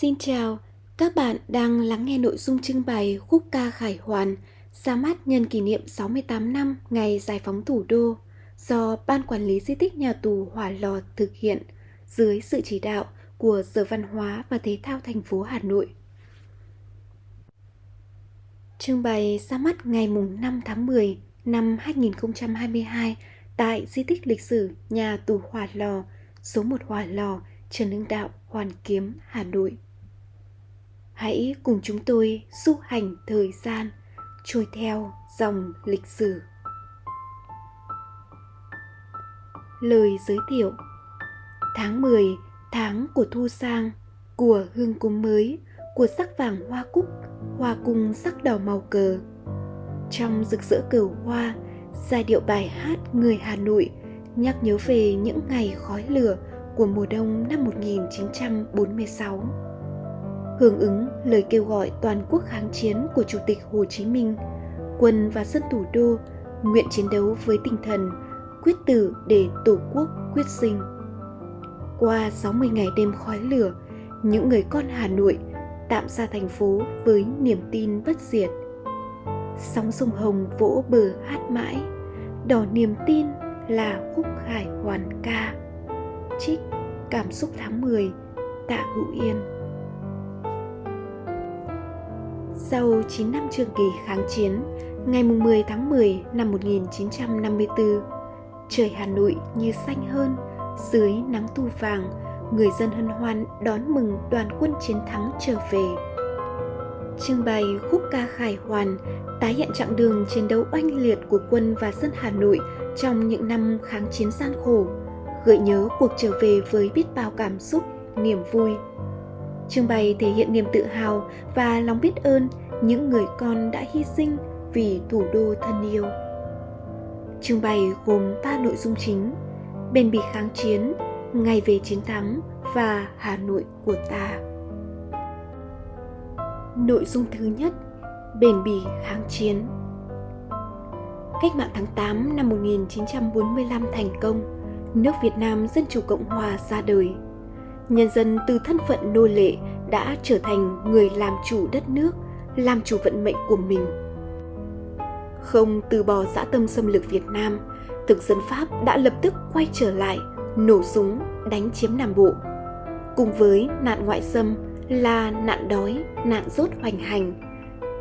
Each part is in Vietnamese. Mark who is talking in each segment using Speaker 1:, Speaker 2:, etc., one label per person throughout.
Speaker 1: Xin chào, các bạn đang lắng nghe nội dung trưng bày khúc ca Khải Hoàn ra mắt nhân kỷ niệm 68 năm ngày giải phóng thủ đô do Ban Quản lý Di tích Nhà tù Hỏa Lò thực hiện dưới sự chỉ đạo của Sở Văn hóa và Thể thao thành phố Hà Nội. Trưng bày ra mắt ngày 5 tháng 10 năm 2022 tại di tích lịch sử nhà tù Hỏa Lò, số 1 Hỏa Lò, Trần Hưng Đạo, Hoàn Kiếm, Hà Nội. Hãy cùng chúng tôi du hành thời gian, trôi theo dòng lịch sử. Lời giới thiệu Tháng 10, tháng của thu sang, của hương cúng mới, của sắc vàng hoa cúc, hoa cung sắc đỏ màu cờ. Trong rực rỡ cờ hoa, giai điệu bài hát Người Hà Nội nhắc nhớ về những ngày khói lửa của mùa đông năm 1946. Hưởng ứng lời kêu gọi toàn quốc kháng chiến của Chủ tịch Hồ Chí Minh, quân và dân thủ đô nguyện chiến đấu với tinh thần quyết tử để Tổ quốc quyết sinh. Qua 60 ngày đêm khói lửa, những người con Hà Nội tạm xa thành phố với niềm tin bất diệt. Sóng sông Hồng vỗ bờ hát mãi, đỏ niềm tin là khúc khải hoàn ca. Trích Cảm xúc tháng 10 Tạ Hữu Yên sau 9 năm trường kỳ kháng chiến, ngày 10 tháng 10 năm 1954, trời Hà Nội như xanh hơn, dưới nắng tu vàng, người dân hân hoan đón mừng đoàn quân chiến thắng trở về. Trưng bày khúc ca khải hoàn tái hiện chặng đường chiến đấu oanh liệt của quân và dân Hà Nội trong những năm kháng chiến gian khổ, gợi nhớ cuộc trở về với biết bao cảm xúc, niềm vui. Trưng bày thể hiện niềm tự hào và lòng biết ơn những người con đã hy sinh vì thủ đô thân yêu. Trưng bày gồm 3 nội dung chính: bền bỉ kháng chiến, ngày về chiến thắng và Hà Nội của ta. Nội dung thứ nhất, bền bỉ kháng chiến. Cách mạng tháng 8 năm 1945 thành công, nước Việt Nam Dân Chủ Cộng Hòa ra đời. Nhân dân từ thân phận nô lệ đã trở thành người làm chủ đất nước, làm chủ vận mệnh của mình. Không từ bỏ dã tâm xâm lược Việt Nam, thực dân Pháp đã lập tức quay trở lại, nổ súng, đánh chiếm Nam Bộ. Cùng với nạn ngoại xâm là nạn đói, nạn rốt hoành hành,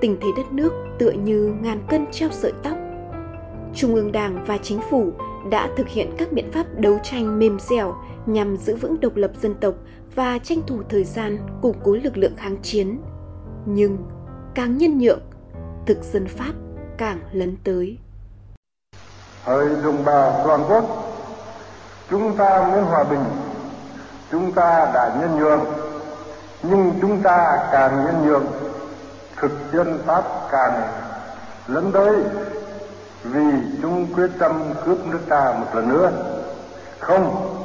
Speaker 1: tình thế đất nước tựa như ngàn cân treo sợi tóc. Trung ương Đảng và chính phủ đã thực hiện các biện pháp đấu tranh mềm dẻo nhằm giữ vững độc lập dân tộc và tranh thủ thời gian củng cố lực lượng kháng chiến. Nhưng càng nhân nhượng, thực dân Pháp càng lấn tới.
Speaker 2: Hỡi đồng bào toàn quốc, chúng ta muốn hòa bình, chúng ta đã nhân nhượng, nhưng chúng ta càng nhân nhượng, thực dân Pháp càng lấn tới vì chúng quyết tâm cướp nước ta một lần nữa. Không,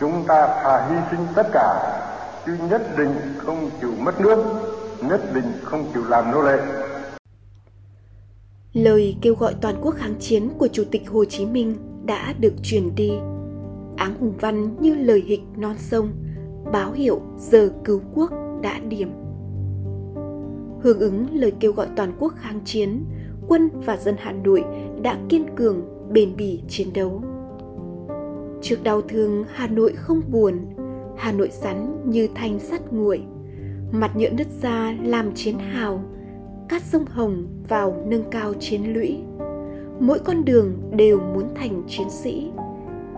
Speaker 2: chúng ta thà hy sinh tất cả, chứ nhất định không chịu mất nước, nhất định không chịu làm nô lệ.
Speaker 1: Lời kêu gọi toàn quốc kháng chiến của Chủ tịch Hồ Chí Minh đã được truyền đi. Áng hùng văn như lời hịch non sông, báo hiệu giờ cứu quốc đã điểm. Hưởng ứng lời kêu gọi toàn quốc kháng chiến, quân và dân Hà Nội đã kiên cường, bền bỉ chiến đấu. Trước đau thương, Hà Nội không buồn, Hà Nội rắn như thanh sắt nguội. Mặt nhựa nứt ra làm chiến hào, cát sông Hồng vào nâng cao chiến lũy. Mỗi con đường đều muốn thành chiến sĩ,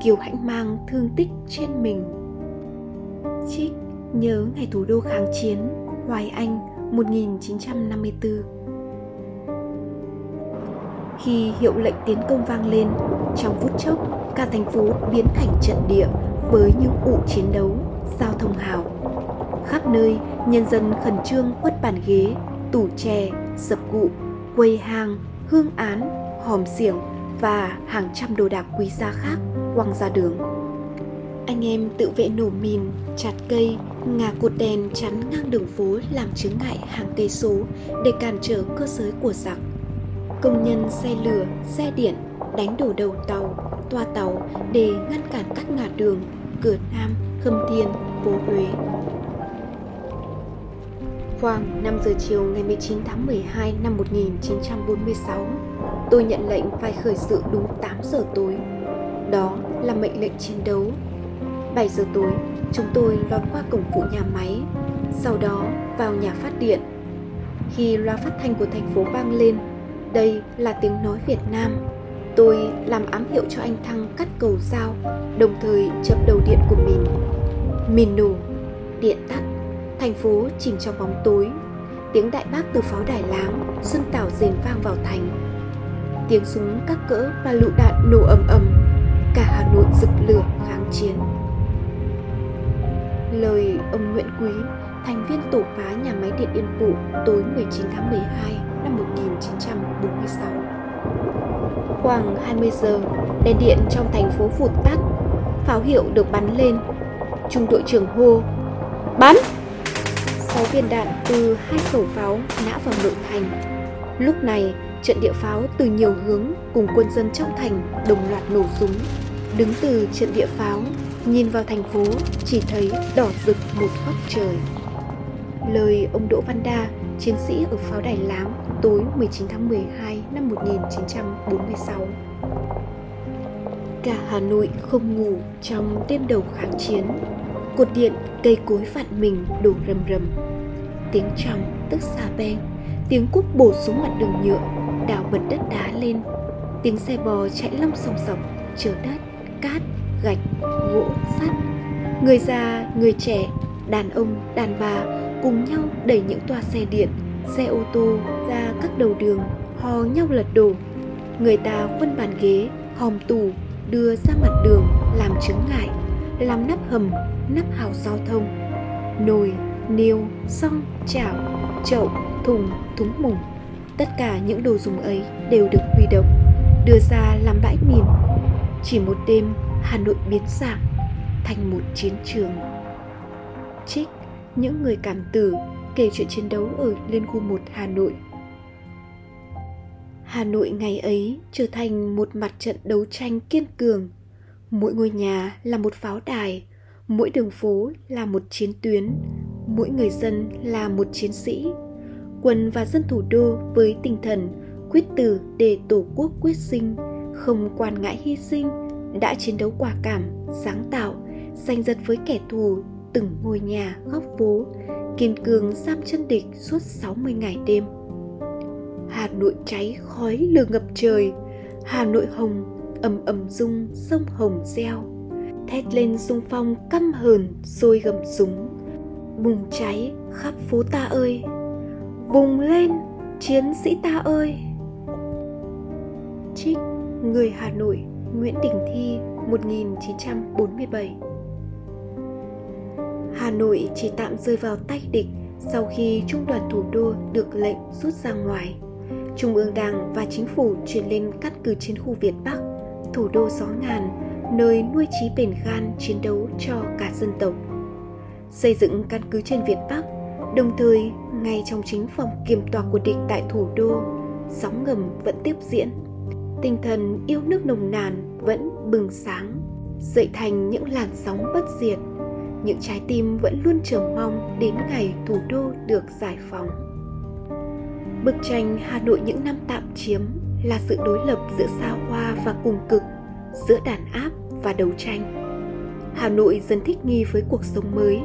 Speaker 1: kiều hãnh mang thương tích trên mình. Trích nhớ ngày thủ đô kháng chiến, Hoài Anh 1954 khi hiệu lệnh tiến công vang lên, trong phút chốc, cả thành phố biến thành trận địa với những ụ chiến đấu, giao thông hào. Khắp nơi, nhân dân khẩn trương quất bàn ghế, tủ chè, sập cụ, quầy hàng, hương án, hòm xiềng và hàng trăm đồ đạc quý giá khác quăng ra đường. Anh em tự vệ nổ mìn, chặt cây, ngà cột đèn chắn ngang đường phố làm chướng ngại hàng cây số để cản trở cơ giới của giặc công nhân xe lửa, xe điện đánh đổ đầu tàu, toa tàu để ngăn cản các ngã đường, cửa Nam, Khâm Thiên, phố Huế. Khoảng 5 giờ chiều ngày 19 tháng 12 năm 1946, tôi nhận lệnh phải khởi sự đúng 8 giờ tối. Đó là mệnh lệnh chiến đấu. 7 giờ tối, chúng tôi lọt qua cổng phụ nhà máy, sau đó vào nhà phát điện. Khi loa phát thanh của thành phố vang lên, đây là tiếng nói Việt Nam. Tôi làm ám hiệu cho anh Thăng cắt cầu dao, đồng thời chập đầu điện của mình. Mìn nổ, điện tắt Thành phố chìm trong bóng tối. Tiếng đại bác từ pháo đài láng Xuân tảo rền vang vào thành. Tiếng súng các cỡ và lựu đạn nổ ầm ầm. Cả Hà Nội rực lửa kháng chiến. Lời ông Nguyễn Quý Thành viên tổ phá nhà máy điện Yên Phụ Tối 19 tháng 12 năm 1946 Khoảng 20 giờ Đèn điện trong thành phố vụt tắt Pháo hiệu được bắn lên Trung đội trưởng hô Bắn! sáu viên đạn từ hai khẩu pháo nã vào nội thành. Lúc này, trận địa pháo từ nhiều hướng cùng quân dân trong thành đồng loạt nổ súng. Đứng từ trận địa pháo, nhìn vào thành phố chỉ thấy đỏ rực một góc trời. Lời ông Đỗ Văn Đa, chiến sĩ ở pháo đài Láng tối 19 tháng 12 năm 1946. Cả Hà Nội không ngủ trong đêm đầu kháng chiến. Cột điện cây cối vặn mình đổ rầm rầm. Tiếng trong tức xa beng, tiếng cúp bổ xuống mặt đường nhựa, đào bật đất đá lên. Tiếng xe bò chạy lông sòng sọc, chở đất, cát, gạch, gỗ, sắt. Người già, người trẻ, đàn ông, đàn bà cùng nhau đẩy những toa xe điện xe ô tô ra các đầu đường hò nhau lật đổ. Người ta khuân bàn ghế hòm tủ đưa ra mặt đường làm chứng ngại làm nắp hầm nắp hào giao thông. Nồi niêu song, chảo chậu thùng thúng mùng tất cả những đồ dùng ấy đều được huy động đưa ra làm bãi mìn. Chỉ một đêm hà nội biến dạng thành một chiến trường. Trích những người cảm tử kể chuyện chiến đấu ở liên khu 1 Hà Nội. Hà Nội ngày ấy trở thành một mặt trận đấu tranh kiên cường. Mỗi ngôi nhà là một pháo đài, mỗi đường phố là một chiến tuyến mỗi người dân là một chiến sĩ quân và dân thủ đô với tinh thần quyết tử để tổ quốc quyết sinh không quan ngại hy sinh đã chiến đấu quả cảm sáng tạo giành giật với kẻ thù từng ngôi nhà, góc phố, kiên cường giam chân địch suốt 60 ngày đêm. Hà Nội cháy khói lửa ngập trời, Hà Nội hồng, ầm ầm rung sông hồng reo thét lên sung phong căm hờn sôi gầm súng. Bùng cháy khắp phố ta ơi, vùng lên, chiến sĩ ta ơi. Trích, người hà nội, nguyễn đình thi 1947 Hà Nội chỉ tạm rơi vào tay địch sau khi trung đoàn thủ đô được lệnh rút ra ngoài. Trung ương Đảng và chính phủ chuyển lên cắt cử chiến khu Việt Bắc, thủ đô gió ngàn, nơi nuôi trí bền gan chiến đấu cho cả dân tộc xây dựng căn cứ trên Việt Bắc, đồng thời ngay trong chính phòng kiểm tòa của địch tại thủ đô, sóng ngầm vẫn tiếp diễn. Tinh thần yêu nước nồng nàn vẫn bừng sáng, dậy thành những làn sóng bất diệt. Những trái tim vẫn luôn chờ mong đến ngày thủ đô được giải phóng. Bức tranh Hà Nội những năm tạm chiếm là sự đối lập giữa xa hoa và cùng cực, giữa đàn áp và đấu tranh. Hà Nội dần thích nghi với cuộc sống mới,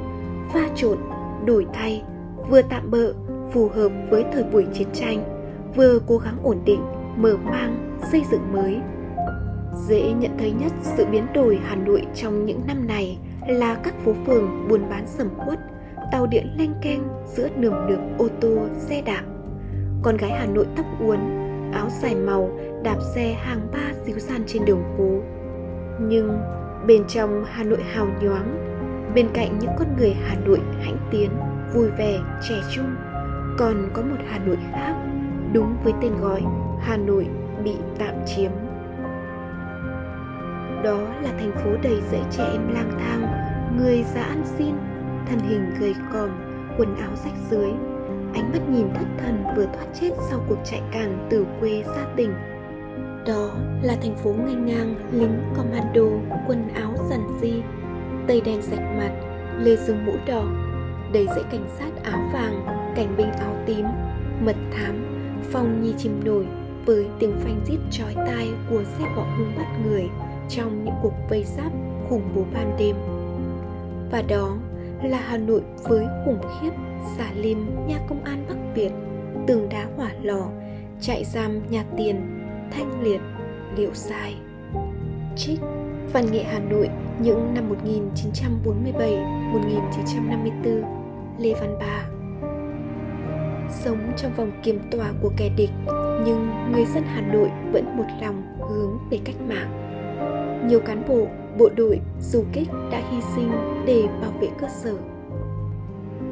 Speaker 1: pha trộn, đổi thay, vừa tạm bợ, phù hợp với thời buổi chiến tranh, vừa cố gắng ổn định, mở mang, xây dựng mới. Dễ nhận thấy nhất sự biến đổi Hà Nội trong những năm này là các phố phường buôn bán sầm uất, tàu điện leng keng giữa nườm nượp ô tô, xe đạp. Con gái Hà Nội tóc uốn, áo dài màu, đạp xe hàng ba xíu san trên đường phố. Nhưng bên trong Hà Nội hào nhoáng, bên cạnh những con người hà nội hãnh tiến vui vẻ trẻ trung còn có một hà nội khác đúng với tên gọi hà nội bị tạm chiếm đó là thành phố đầy dãy trẻ em lang thang người già ăn xin thân hình gầy còm quần áo rách rưới, ánh mắt nhìn thất thần vừa thoát chết sau cuộc chạy càn từ quê ra tỉnh. Đó là thành phố nghênh ngang lính commando quần áo giản di tây đen sạch mặt lê dương mũ đỏ đầy dãy cảnh sát áo vàng cảnh binh áo tím, mật thám, phong nhi chìm nổi với tiếng phanh rít chói tai của xe bọ hung bắt người trong những cuộc vây giáp khủng bố ban đêm. Và đó là Hà Nội với khủng khiếp, xả lim, nhà công an Bắc Việt, tường đá hỏa lò, trại giam nhà tiền, thanh liệt, liệu sai. Trích Văn nghệ Hà Nội những năm 1947-1954 Lê Văn Ba Sống trong vòng kiềm tòa của kẻ địch Nhưng người dân Hà Nội vẫn một lòng hướng về cách mạng nhiều cán bộ, bộ đội, du kích đã hy sinh để bảo vệ cơ sở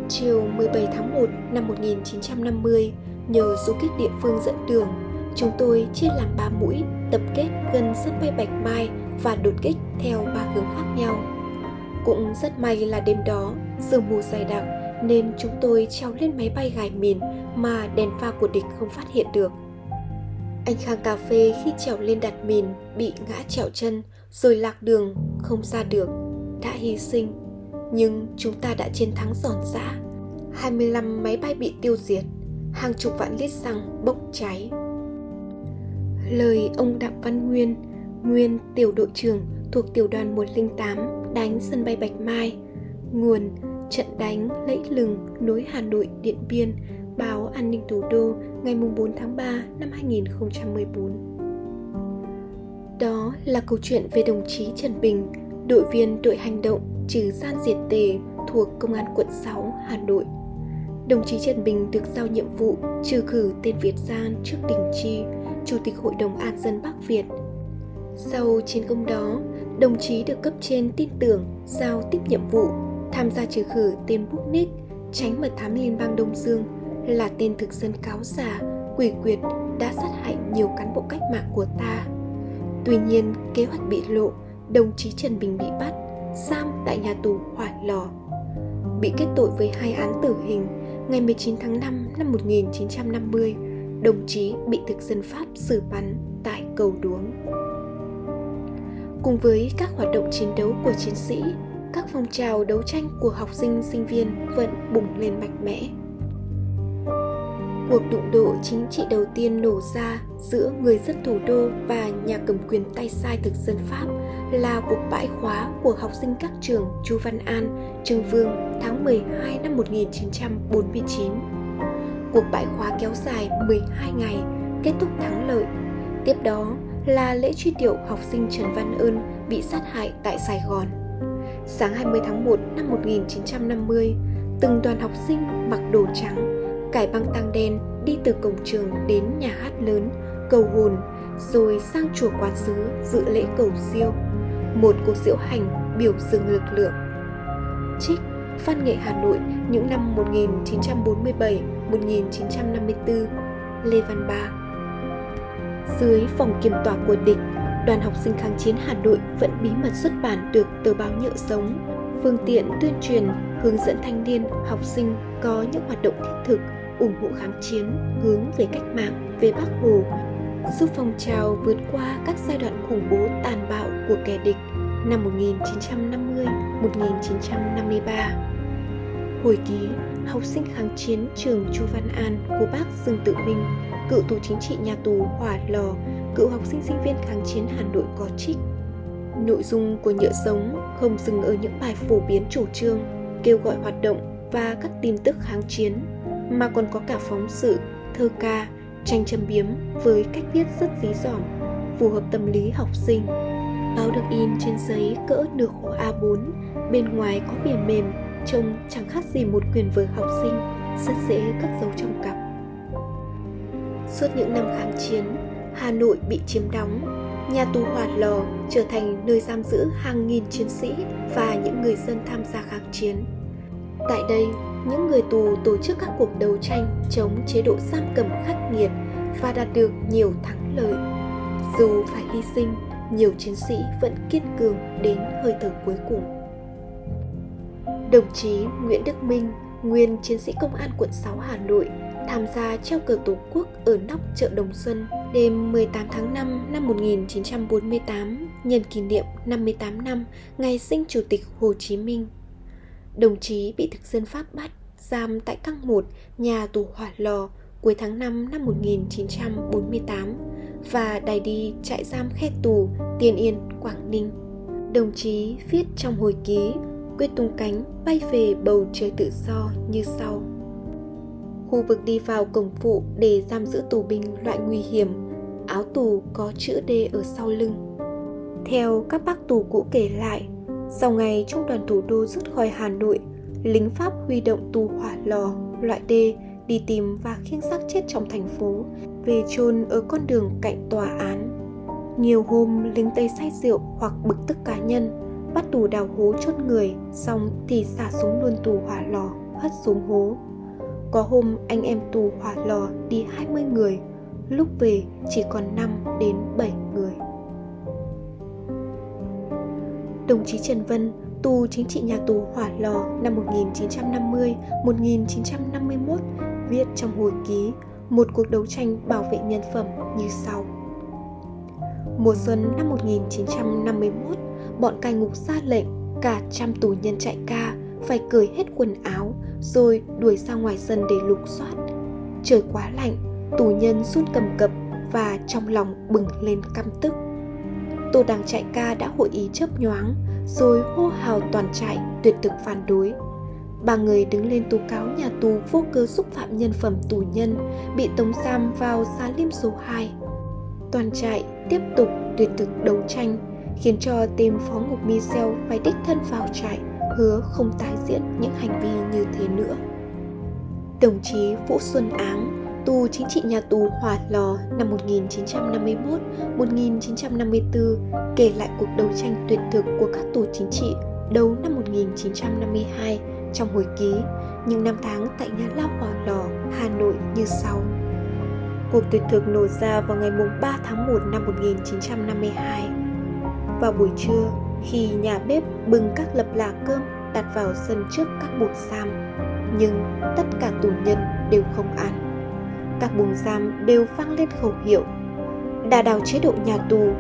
Speaker 1: Chiều 17 tháng 1 năm 1950, nhờ du kích địa phương dẫn đường, chúng tôi chia làm 3 mũi tập kết gần sân bay Bạch Mai và đột kích theo ba hướng khác nhau. Cũng rất may là đêm đó, sương mù dày đặc nên chúng tôi trèo lên máy bay gài mìn mà đèn pha của địch không phát hiện được. Anh Khang cà phê khi trèo lên đặt mìn bị ngã trèo chân rồi lạc đường không ra được, đã hy sinh. Nhưng chúng ta đã chiến thắng giòn giã. 25 máy bay bị tiêu diệt, hàng chục vạn lít xăng bốc cháy. Lời ông Đặng Văn Nguyên, nguyên tiểu đội trưởng thuộc tiểu đoàn 108 đánh sân bay Bạch Mai. Nguồn trận đánh lẫy lừng nối Hà Nội Điện Biên, báo An ninh Thủ đô ngày 4 tháng 3 năm 2014. Đó là câu chuyện về đồng chí Trần Bình, đội viên đội hành động trừ gian diệt tề thuộc Công an quận 6, Hà Nội. Đồng chí Trần Bình được giao nhiệm vụ trừ khử tên Việt Gian trước Đình Chi, Chủ tịch Hội đồng An dân Bắc Việt. Sau chiến công đó, đồng chí được cấp trên tin tưởng giao tiếp nhiệm vụ tham gia trừ khử tên Buknik, tránh mật thám liên bang Đông Dương, là tên thực dân cáo già, quỷ quyệt đã sát hại nhiều cán bộ cách mạng của ta. Tuy nhiên, kế hoạch bị lộ, đồng chí Trần Bình bị bắt, giam tại nhà tù Hỏa Lò. Bị kết tội với hai án tử hình, ngày 19 tháng 5 năm 1950, đồng chí bị thực dân Pháp xử bắn tại cầu đuống. Cùng với các hoạt động chiến đấu của chiến sĩ, các phong trào đấu tranh của học sinh sinh viên vẫn bùng lên mạnh mẽ. Cuộc đụng độ chính trị đầu tiên nổ ra giữa người dân thủ đô và nhà cầm quyền tay sai thực dân Pháp là cuộc bãi khóa của học sinh các trường Chu Văn An, Trương Vương tháng 12 năm 1949. Cuộc bãi khóa kéo dài 12 ngày, kết thúc thắng lợi. Tiếp đó là lễ truy điệu học sinh Trần Văn Ơn bị sát hại tại Sài Gòn. Sáng 20 tháng 1 năm 1950, từng đoàn học sinh mặc đồ trắng, cải băng tăng đen đi từ cổng trường đến nhà hát lớn, cầu hồn, rồi sang chùa quán sứ dự lễ cầu siêu. Một cuộc diễu hành biểu dương lực lượng. Trích Văn nghệ Hà Nội những năm 1947-1954 Lê Văn Ba Dưới phòng kiểm tỏa của địch đoàn học sinh kháng chiến Hà Nội vẫn bí mật xuất bản được tờ báo nhựa sống, phương tiện tuyên truyền, hướng dẫn thanh niên, học sinh có những hoạt động thiết thực, ủng hộ kháng chiến, hướng về cách mạng, về Bắc Hồ, giúp phong trào vượt qua các giai đoạn khủng bố tàn bạo của kẻ địch năm 1950-1953. Hồi ký, học sinh kháng chiến trường Chu Văn An của bác Dương Tự Minh, cựu tù chính trị nhà tù Hỏa Lò cựu học sinh sinh viên kháng chiến Hà Nội có trích. Nội dung của nhựa sống không dừng ở những bài phổ biến chủ trương, kêu gọi hoạt động và các tin tức kháng chiến, mà còn có cả phóng sự, thơ ca, tranh châm biếm với cách viết rất dí dỏm, phù hợp tâm lý học sinh. Báo được in trên giấy cỡ nửa khổ A4, bên ngoài có bìa mềm, trông chẳng khác gì một quyển vở học sinh, rất dễ cất giấu trong cặp. Suốt những năm kháng chiến, Hà Nội bị chiếm đóng, nhà tù Hỏa Lò trở thành nơi giam giữ hàng nghìn chiến sĩ và những người dân tham gia kháng chiến. Tại đây, những người tù tổ chức các cuộc đấu tranh chống chế độ giam cầm khắc nghiệt và đạt được nhiều thắng lợi. Dù phải hy sinh, nhiều chiến sĩ vẫn kiên cường đến hơi thở cuối cùng. Đồng chí Nguyễn Đức Minh, nguyên chiến sĩ công an quận 6 Hà Nội, tham gia treo cờ Tổ quốc ở nóc chợ Đồng Xuân đêm 18 tháng 5 năm 1948 nhân kỷ niệm 58 năm ngày sinh Chủ tịch Hồ Chí Minh. Đồng chí bị thực dân Pháp bắt, giam tại căng 1 nhà tù hỏa lò cuối tháng 5 năm 1948 và đày đi trại giam khe tù Tiên Yên, Quảng Ninh. Đồng chí viết trong hồi ký quyết tung cánh bay về bầu trời tự do như sau. Khu vực đi vào cổng phụ để giam giữ tù binh loại nguy hiểm, áo tù có chữ D ở sau lưng. Theo các bác tù cũ kể lại, sau ngày trung đoàn thủ đô rút khỏi Hà Nội, lính Pháp huy động tù hỏa lò loại D đi tìm và khiêng xác chết trong thành phố về chôn ở con đường cạnh tòa án. Nhiều hôm lính Tây say rượu hoặc bực tức cá nhân bắt tù đào hố chốt người xong thì xả súng luôn tù hỏa lò hất xuống hố có hôm anh em tù hỏa lò đi 20 người lúc về chỉ còn 5 đến 7 người Đồng chí Trần Vân tù chính trị nhà tù Hỏa Lò năm 1950-1951 viết trong hồi ký một cuộc đấu tranh bảo vệ nhân phẩm như sau. Mùa xuân năm 1951, bọn cai ngục ra lệnh cả trăm tù nhân chạy ca phải cởi hết quần áo rồi đuổi ra ngoài sân để lục soát. Trời quá lạnh, tù nhân run cầm cập và trong lòng bừng lên căm tức. Tổ đảng chạy ca đã hội ý chớp nhoáng rồi hô hào toàn trại tuyệt thực phản đối. Ba người đứng lên tố cáo nhà tù vô cớ xúc phạm nhân phẩm tù nhân bị tống giam vào xá lim số 2. Toàn trại tiếp tục tuyệt thực đấu tranh khiến cho tên phó ngục Michel phải đích thân vào trại hứa không tái diễn những hành vi như thế nữa. Đồng chí Vũ Xuân Áng, tù chính trị nhà tù Hỏa Lò năm 1951-1954 kể lại cuộc đấu tranh tuyệt thực của các tù chính trị đầu năm 1952 trong hồi ký những năm tháng tại nhà lao Hỏa Lò, Hà Nội như sau. Cuộc tuyệt thực nổ ra vào ngày 3 tháng 1 năm 1952 vào buổi trưa, khi nhà bếp bưng các lập là cơm đặt vào sân trước các buồng giam, nhưng tất cả tù nhân đều không ăn. Các buồng giam đều vang lên khẩu hiệu đà đào chế độ nhà tù,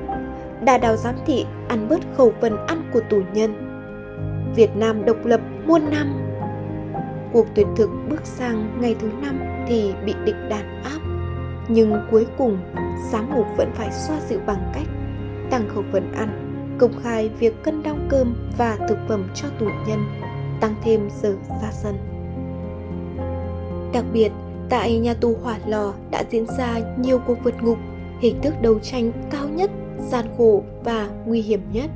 Speaker 1: đà đào giám thị ăn bớt khẩu phần ăn của tù nhân. Việt Nam độc lập muôn năm. Cuộc tuyệt thực bước sang ngày thứ năm thì bị địch đàn áp. Nhưng cuối cùng, giám mục vẫn phải xoa dịu bằng cách tăng khẩu phần ăn công khai việc cân đong cơm và thực phẩm cho tù nhân, tăng thêm giờ ra sân. Đặc biệt, tại nhà tù Hỏa Lò đã diễn ra nhiều cuộc vượt ngục, hình thức đấu tranh cao nhất, gian khổ và nguy hiểm nhất.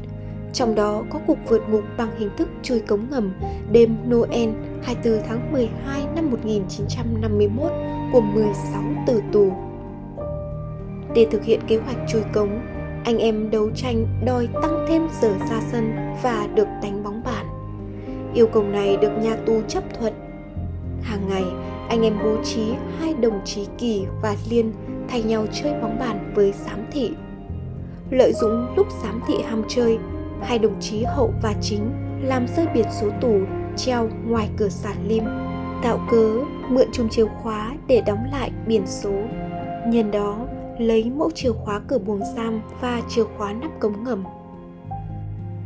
Speaker 1: Trong đó có cuộc vượt ngục bằng hình thức chui cống ngầm đêm Noel 24 tháng 12 năm 1951 của 16 tử tù. Để thực hiện kế hoạch chui cống, anh em đấu tranh đòi tăng thêm giờ ra sân và được đánh bóng bàn. Yêu cầu này được nhà tù chấp thuận. Anh em bố trí hai đồng chí Kỳ và Liên thay nhau chơi bóng bàn với giám thị. Lợi dụng lúc giám thị ham chơi, hai đồng chí Hậu và Chính làm rơi biển số tù treo ngoài cửa sản lim, tạo cớ mượn chung chìa khóa để đóng lại biển số. Nhân đó, lấy mẫu chìa khóa cửa buồng giam và chìa khóa nắp cống ngầm.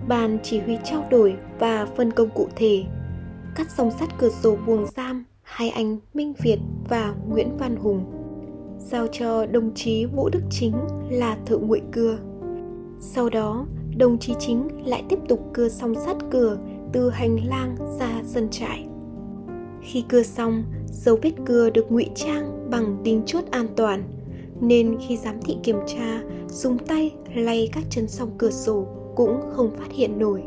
Speaker 1: bàn chỉ huy trao đổi và phân công cụ thể, cắt song sắt cửa sổ buồng giam hai anh Minh Việt và Nguyễn Văn Hùng, giao cho đồng chí Vũ Đức Chính là thợ nguội cưa. Sau đó, đồng chí Chính lại tiếp tục cưa song sắt cửa từ hành lang ra sân trại. Khi cưa xong, dấu vết cưa được ngụy trang bằng đinh chốt an toàn – nên khi giám thị kiểm tra dùng tay lay các chân song cửa sổ cũng không phát hiện nổi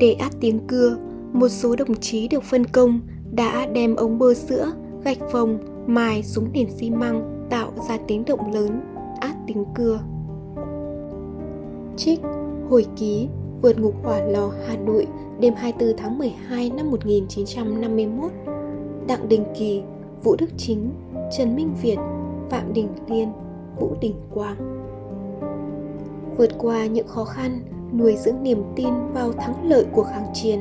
Speaker 1: để át tiếng cưa một số đồng chí được phân công đã đem ống bơ sữa gạch phồng mài xuống nền xi măng tạo ra tiếng động lớn át tiếng cưa. Trích hồi ký vượt ngục hỏa lò Hà Nội đêm 24 tháng 12 năm 1951 Đặng Đình Kỳ, Vũ Đức Chính, Trần Minh Việt Phạm Đình Liên, Vũ Đình Quang. Vượt qua những khó khăn, nuôi dưỡng niềm tin vào thắng lợi của kháng chiến,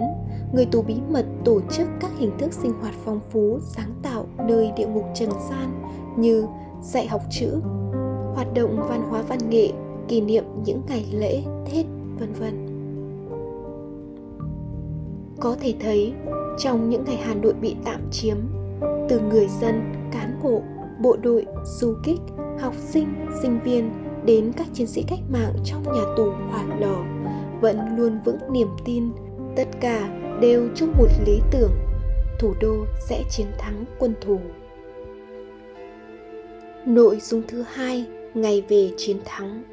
Speaker 1: người tù bí mật tổ chức các hình thức sinh hoạt phong phú, sáng tạo nơi địa ngục trần gian như dạy học chữ, hoạt động văn hóa văn nghệ, kỷ niệm những ngày lễ, Tết, vân vân. Có thể thấy, trong những ngày Hà Nội bị tạm chiếm. Từ người dân, cán bộ, bộ đội, du kích, học sinh, sinh viên đến các chiến sĩ cách mạng trong nhà tù hỏa lò vẫn luôn vững niềm tin tất cả đều chung một lý tưởng thủ đô sẽ chiến thắng quân thù. Nội dung thứ hai ngày về chiến thắng.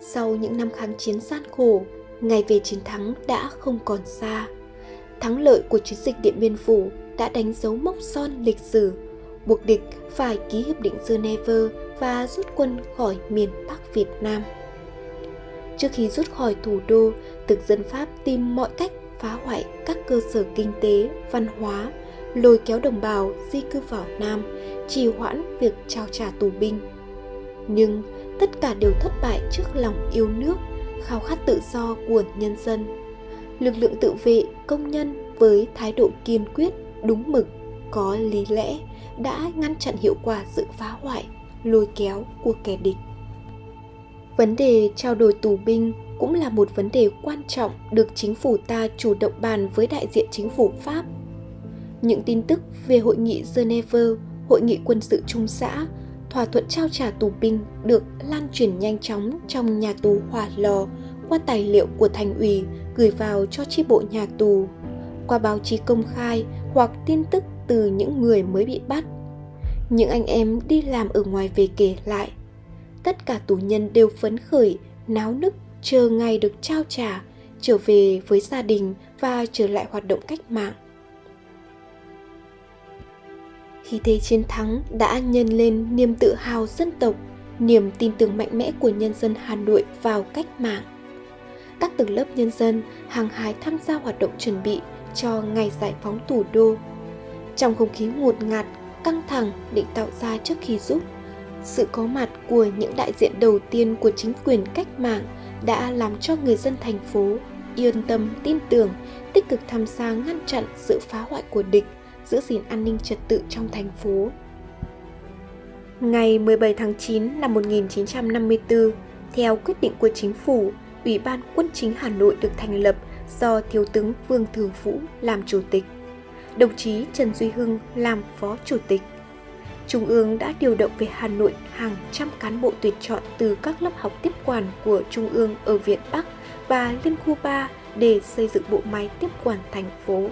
Speaker 1: Sau những năm kháng chiến gian khổ ngày về chiến thắng đã không còn xa. Thắng lợi của chiến dịch điện biên phủ đã đánh dấu mốc son lịch sử buộc địch phải ký hiệp định Geneva và rút quân khỏi miền Bắc Việt Nam. Trước khi rút khỏi thủ đô, thực dân Pháp tìm mọi cách phá hoại các cơ sở kinh tế, văn hóa, lôi kéo đồng bào di cư vào Nam, trì hoãn việc trao trả tù binh. Nhưng tất cả đều thất bại trước lòng yêu nước, khao khát tự do của nhân dân. Lực lượng tự vệ, công nhân với thái độ kiên quyết, đúng mực, có lý lẽ đã ngăn chặn hiệu quả sự phá hoại, lôi kéo của kẻ địch. Vấn đề trao đổi tù binh cũng là một vấn đề quan trọng được chính phủ ta chủ động bàn với đại diện chính phủ Pháp. Những tin tức về hội nghị Geneva, hội nghị quân sự trung xã, thỏa thuận trao trả tù binh được lan truyền nhanh chóng trong nhà tù Hỏa Lò qua tài liệu của thành ủy gửi vào cho chi bộ nhà tù, qua báo chí công khai hoặc tin tức từ những người mới bị bắt. Những anh em đi làm ở ngoài về kể lại. Tất cả tù nhân đều phấn khởi, náo nức, chờ ngày được trao trả, trở về với gia đình và trở lại hoạt động cách mạng. Khi thế chiến thắng đã nhân lên niềm tự hào dân tộc, niềm tin tưởng mạnh mẽ của nhân dân Hà Nội vào cách mạng. Các tầng lớp nhân dân hàng hái tham gia hoạt động chuẩn bị cho ngày giải phóng thủ đô trong không khí ngột ngạt, căng thẳng định tạo ra trước khi rút, sự có mặt của những đại diện đầu tiên của chính quyền cách mạng đã làm cho người dân thành phố yên tâm tin tưởng, tích cực tham gia ngăn chặn sự phá hoại của địch, giữ gìn an ninh trật tự trong thành phố. Ngày 17 tháng 9 năm 1954, theo quyết định của chính phủ, Ủy ban Quân chính Hà Nội được thành lập do Thiếu tướng Vương Thường Vũ làm chủ tịch đồng chí Trần Duy Hưng làm phó chủ tịch. Trung ương đã điều động về Hà Nội hàng trăm cán bộ tuyển chọn từ các lớp học tiếp quản của Trung ương ở Việt Bắc và Liên khu 3 để xây dựng bộ máy tiếp quản thành phố.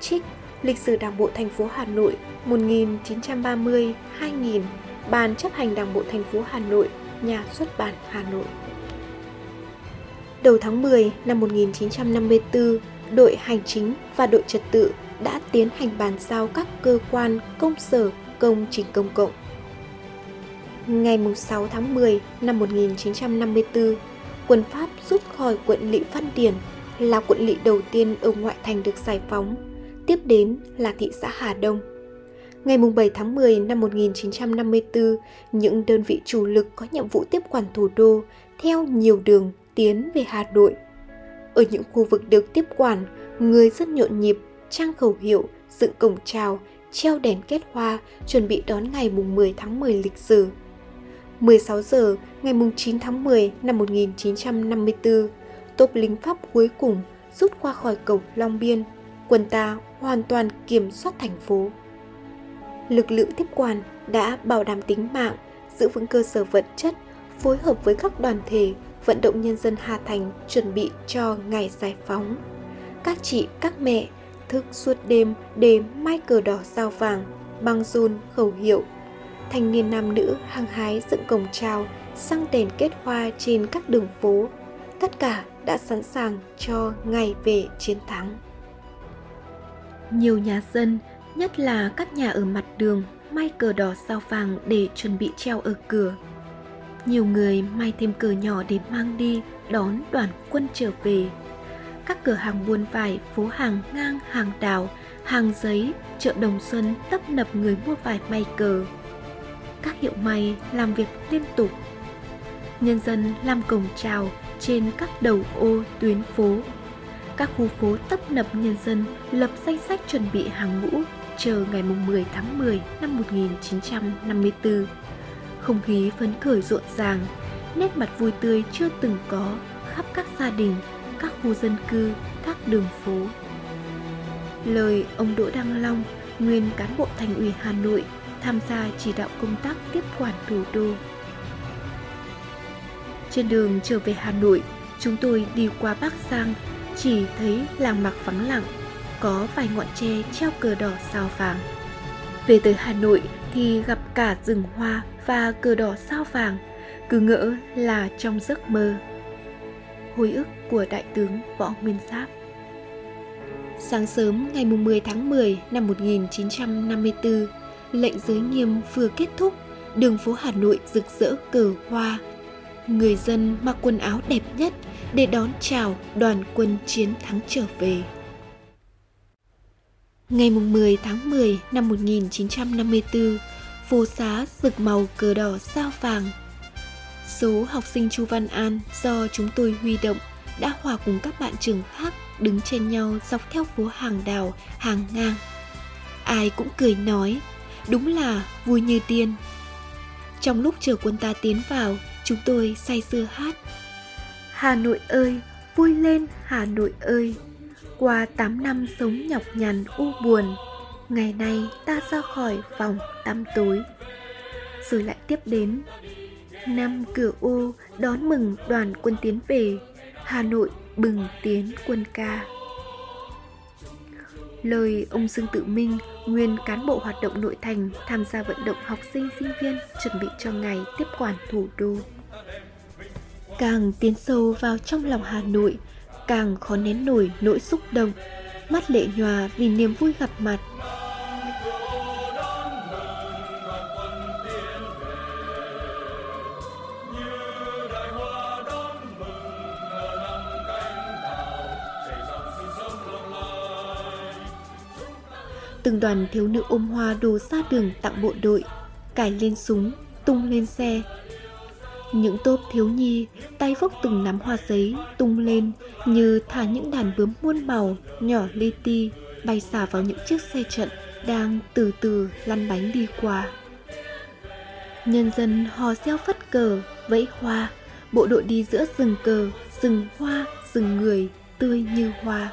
Speaker 1: Trích Lịch sử Đảng bộ thành phố Hà Nội 1930-2000 Ban chấp hành Đảng bộ thành phố Hà Nội Nhà xuất bản Hà Nội Đầu tháng 10 năm 1954, đội hành chính và đội trật tự đã tiến hành bàn giao các cơ quan, công sở, công trình công cộng. Ngày 6 tháng 10 năm 1954, quân Pháp rút khỏi quận Lỵ Văn Điển là quận lỵ đầu tiên ở ngoại thành được giải phóng, tiếp đến là thị xã Hà Đông. Ngày 7 tháng 10 năm 1954, những đơn vị chủ lực có nhiệm vụ tiếp quản thủ đô theo nhiều đường tiến về Hà Nội. Ở những khu vực được tiếp quản, người dân nhộn nhịp trang khẩu hiệu, dựng cổng chào, treo đèn kết hoa, chuẩn bị đón ngày mùng 10 tháng 10 lịch sử. 16 giờ ngày mùng 9 tháng 10 năm 1954, tốp lính Pháp cuối cùng rút qua khỏi cầu Long Biên, quân ta hoàn toàn kiểm soát thành phố. Lực lượng tiếp quản đã bảo đảm tính mạng, giữ vững cơ sở vật chất, phối hợp với các đoàn thể vận động nhân dân Hà Thành chuẩn bị cho ngày giải phóng. Các chị, các mẹ thức suốt đêm để mai cờ đỏ sao vàng, băng run khẩu hiệu. Thanh niên nam nữ hăng hái dựng cổng trào, sang đèn kết hoa trên các đường phố. Tất cả đã sẵn sàng cho ngày về chiến thắng. Nhiều nhà dân, nhất là các nhà ở mặt đường, may cờ đỏ sao vàng để chuẩn bị treo ở cửa. Nhiều người may thêm cờ nhỏ để mang đi đón đoàn quân trở về các cửa hàng buôn vải, phố hàng ngang, hàng đào, hàng giấy, chợ Đồng Xuân tấp nập người mua vải may cờ. Các hiệu may làm việc liên tục. Nhân dân làm cổng chào trên các đầu ô tuyến phố. Các khu phố tấp nập nhân dân lập danh sách chuẩn bị hàng ngũ chờ ngày 10 tháng 10 năm 1954. Không khí phấn khởi rộn ràng, nét mặt vui tươi chưa từng có khắp các gia đình các khu dân cư, các đường phố. lời ông Đỗ Đăng Long, nguyên cán bộ thành ủy Hà Nội, tham gia chỉ đạo công tác tiếp quản thủ đô. Trên đường trở về Hà Nội, chúng tôi đi qua Bắc Giang, chỉ thấy làng mạc vắng lặng, có vài ngọn tre treo cờ đỏ sao vàng. Về tới Hà Nội thì gặp cả rừng hoa và cờ đỏ sao vàng, cứ ngỡ là trong giấc mơ. Hồi ức của Đại tướng Võ Nguyên Giáp Sáng sớm ngày 10 tháng 10 năm 1954, lệnh giới nghiêm vừa kết thúc, đường phố Hà Nội rực rỡ cờ hoa. Người dân mặc quần áo đẹp nhất để đón chào đoàn quân chiến thắng trở về. Ngày 10 tháng 10 năm 1954, phố xá rực màu cờ đỏ sao vàng. Số học sinh Chu Văn An do chúng tôi huy động đã hòa cùng các bạn trường khác đứng trên nhau dọc theo phố hàng đào, hàng ngang. Ai cũng cười nói, đúng là vui như tiên. Trong lúc chờ quân ta tiến vào, chúng tôi say sưa hát. Hà Nội ơi, vui lên Hà Nội ơi, qua 8 năm sống nhọc nhằn u buồn, ngày nay ta ra khỏi vòng tăm tối. Rồi lại tiếp đến năm cửa ô đón mừng đoàn quân tiến về, Hà Nội bừng tiến quân ca. Lời ông Dương Tự Minh, nguyên cán bộ hoạt động nội thành tham gia vận động học sinh sinh viên chuẩn bị cho ngày tiếp quản thủ đô. Càng tiến sâu vào trong lòng Hà Nội, càng khó nén nổi nỗi xúc động, mắt lệ nhòa vì niềm vui gặp mặt từng đoàn thiếu nữ ôm hoa đồ ra đường tặng bộ đội, cài lên súng, tung lên xe. Những tốp thiếu nhi tay vốc từng nắm hoa giấy tung lên như thả những đàn bướm muôn màu nhỏ li ti bay xả vào những chiếc xe trận đang từ từ lăn bánh đi qua. Nhân dân hò reo phất cờ, vẫy hoa, bộ đội đi giữa rừng cờ, rừng hoa, rừng người, tươi như hoa.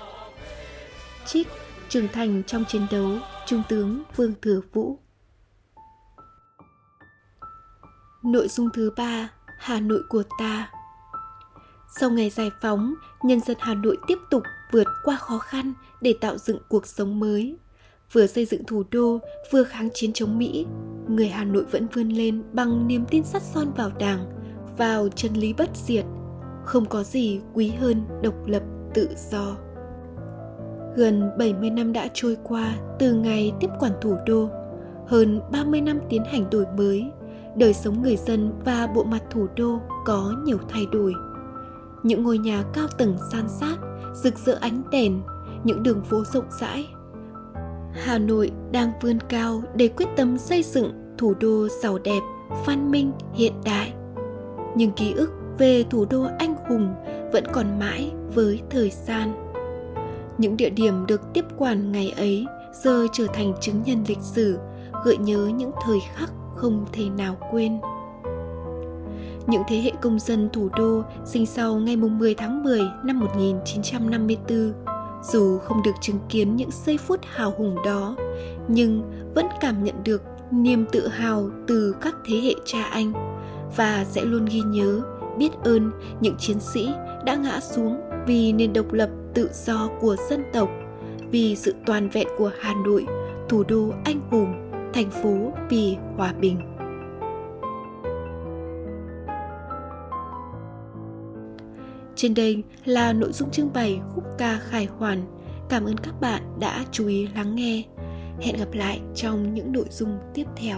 Speaker 1: Trích trưởng thành trong chiến đấu Trung tướng Vương Thừa Vũ Nội dung thứ ba Hà Nội của ta Sau ngày giải phóng, nhân dân Hà Nội tiếp tục vượt qua khó khăn để tạo dựng cuộc sống mới. Vừa xây dựng thủ đô, vừa kháng chiến chống Mỹ, người Hà Nội vẫn vươn lên bằng niềm tin sắt son vào Đảng, vào chân lý bất diệt. Không có gì quý hơn độc lập tự do. Gần 70 năm đã trôi qua từ ngày tiếp quản thủ đô, hơn 30 năm tiến hành đổi mới, đời sống người dân và bộ mặt thủ đô có nhiều thay đổi. Những ngôi nhà cao tầng san sát, rực rỡ ánh đèn, những đường phố rộng rãi. Hà Nội đang vươn cao để quyết tâm xây dựng thủ đô giàu đẹp, văn minh, hiện đại. Nhưng ký ức về thủ đô anh hùng vẫn còn mãi với thời gian những địa điểm được tiếp quản ngày ấy giờ trở thành chứng nhân lịch sử, gợi nhớ những thời khắc không thể nào quên. Những thế hệ công dân thủ đô sinh sau ngày 10 tháng 10 năm 1954 dù không được chứng kiến những giây phút hào hùng đó, nhưng vẫn cảm nhận được niềm tự hào từ các thế hệ cha anh và sẽ luôn ghi nhớ, biết ơn những chiến sĩ đã ngã xuống vì nền độc lập tự do của dân tộc, vì sự toàn vẹn của hà nội, thủ đô anh hùng, thành phố vì hòa bình. Trên đây là nội dung trưng bày khúc ca khải hoàn. Cảm ơn các bạn đã chú ý lắng nghe. Hẹn gặp lại trong những nội dung tiếp theo.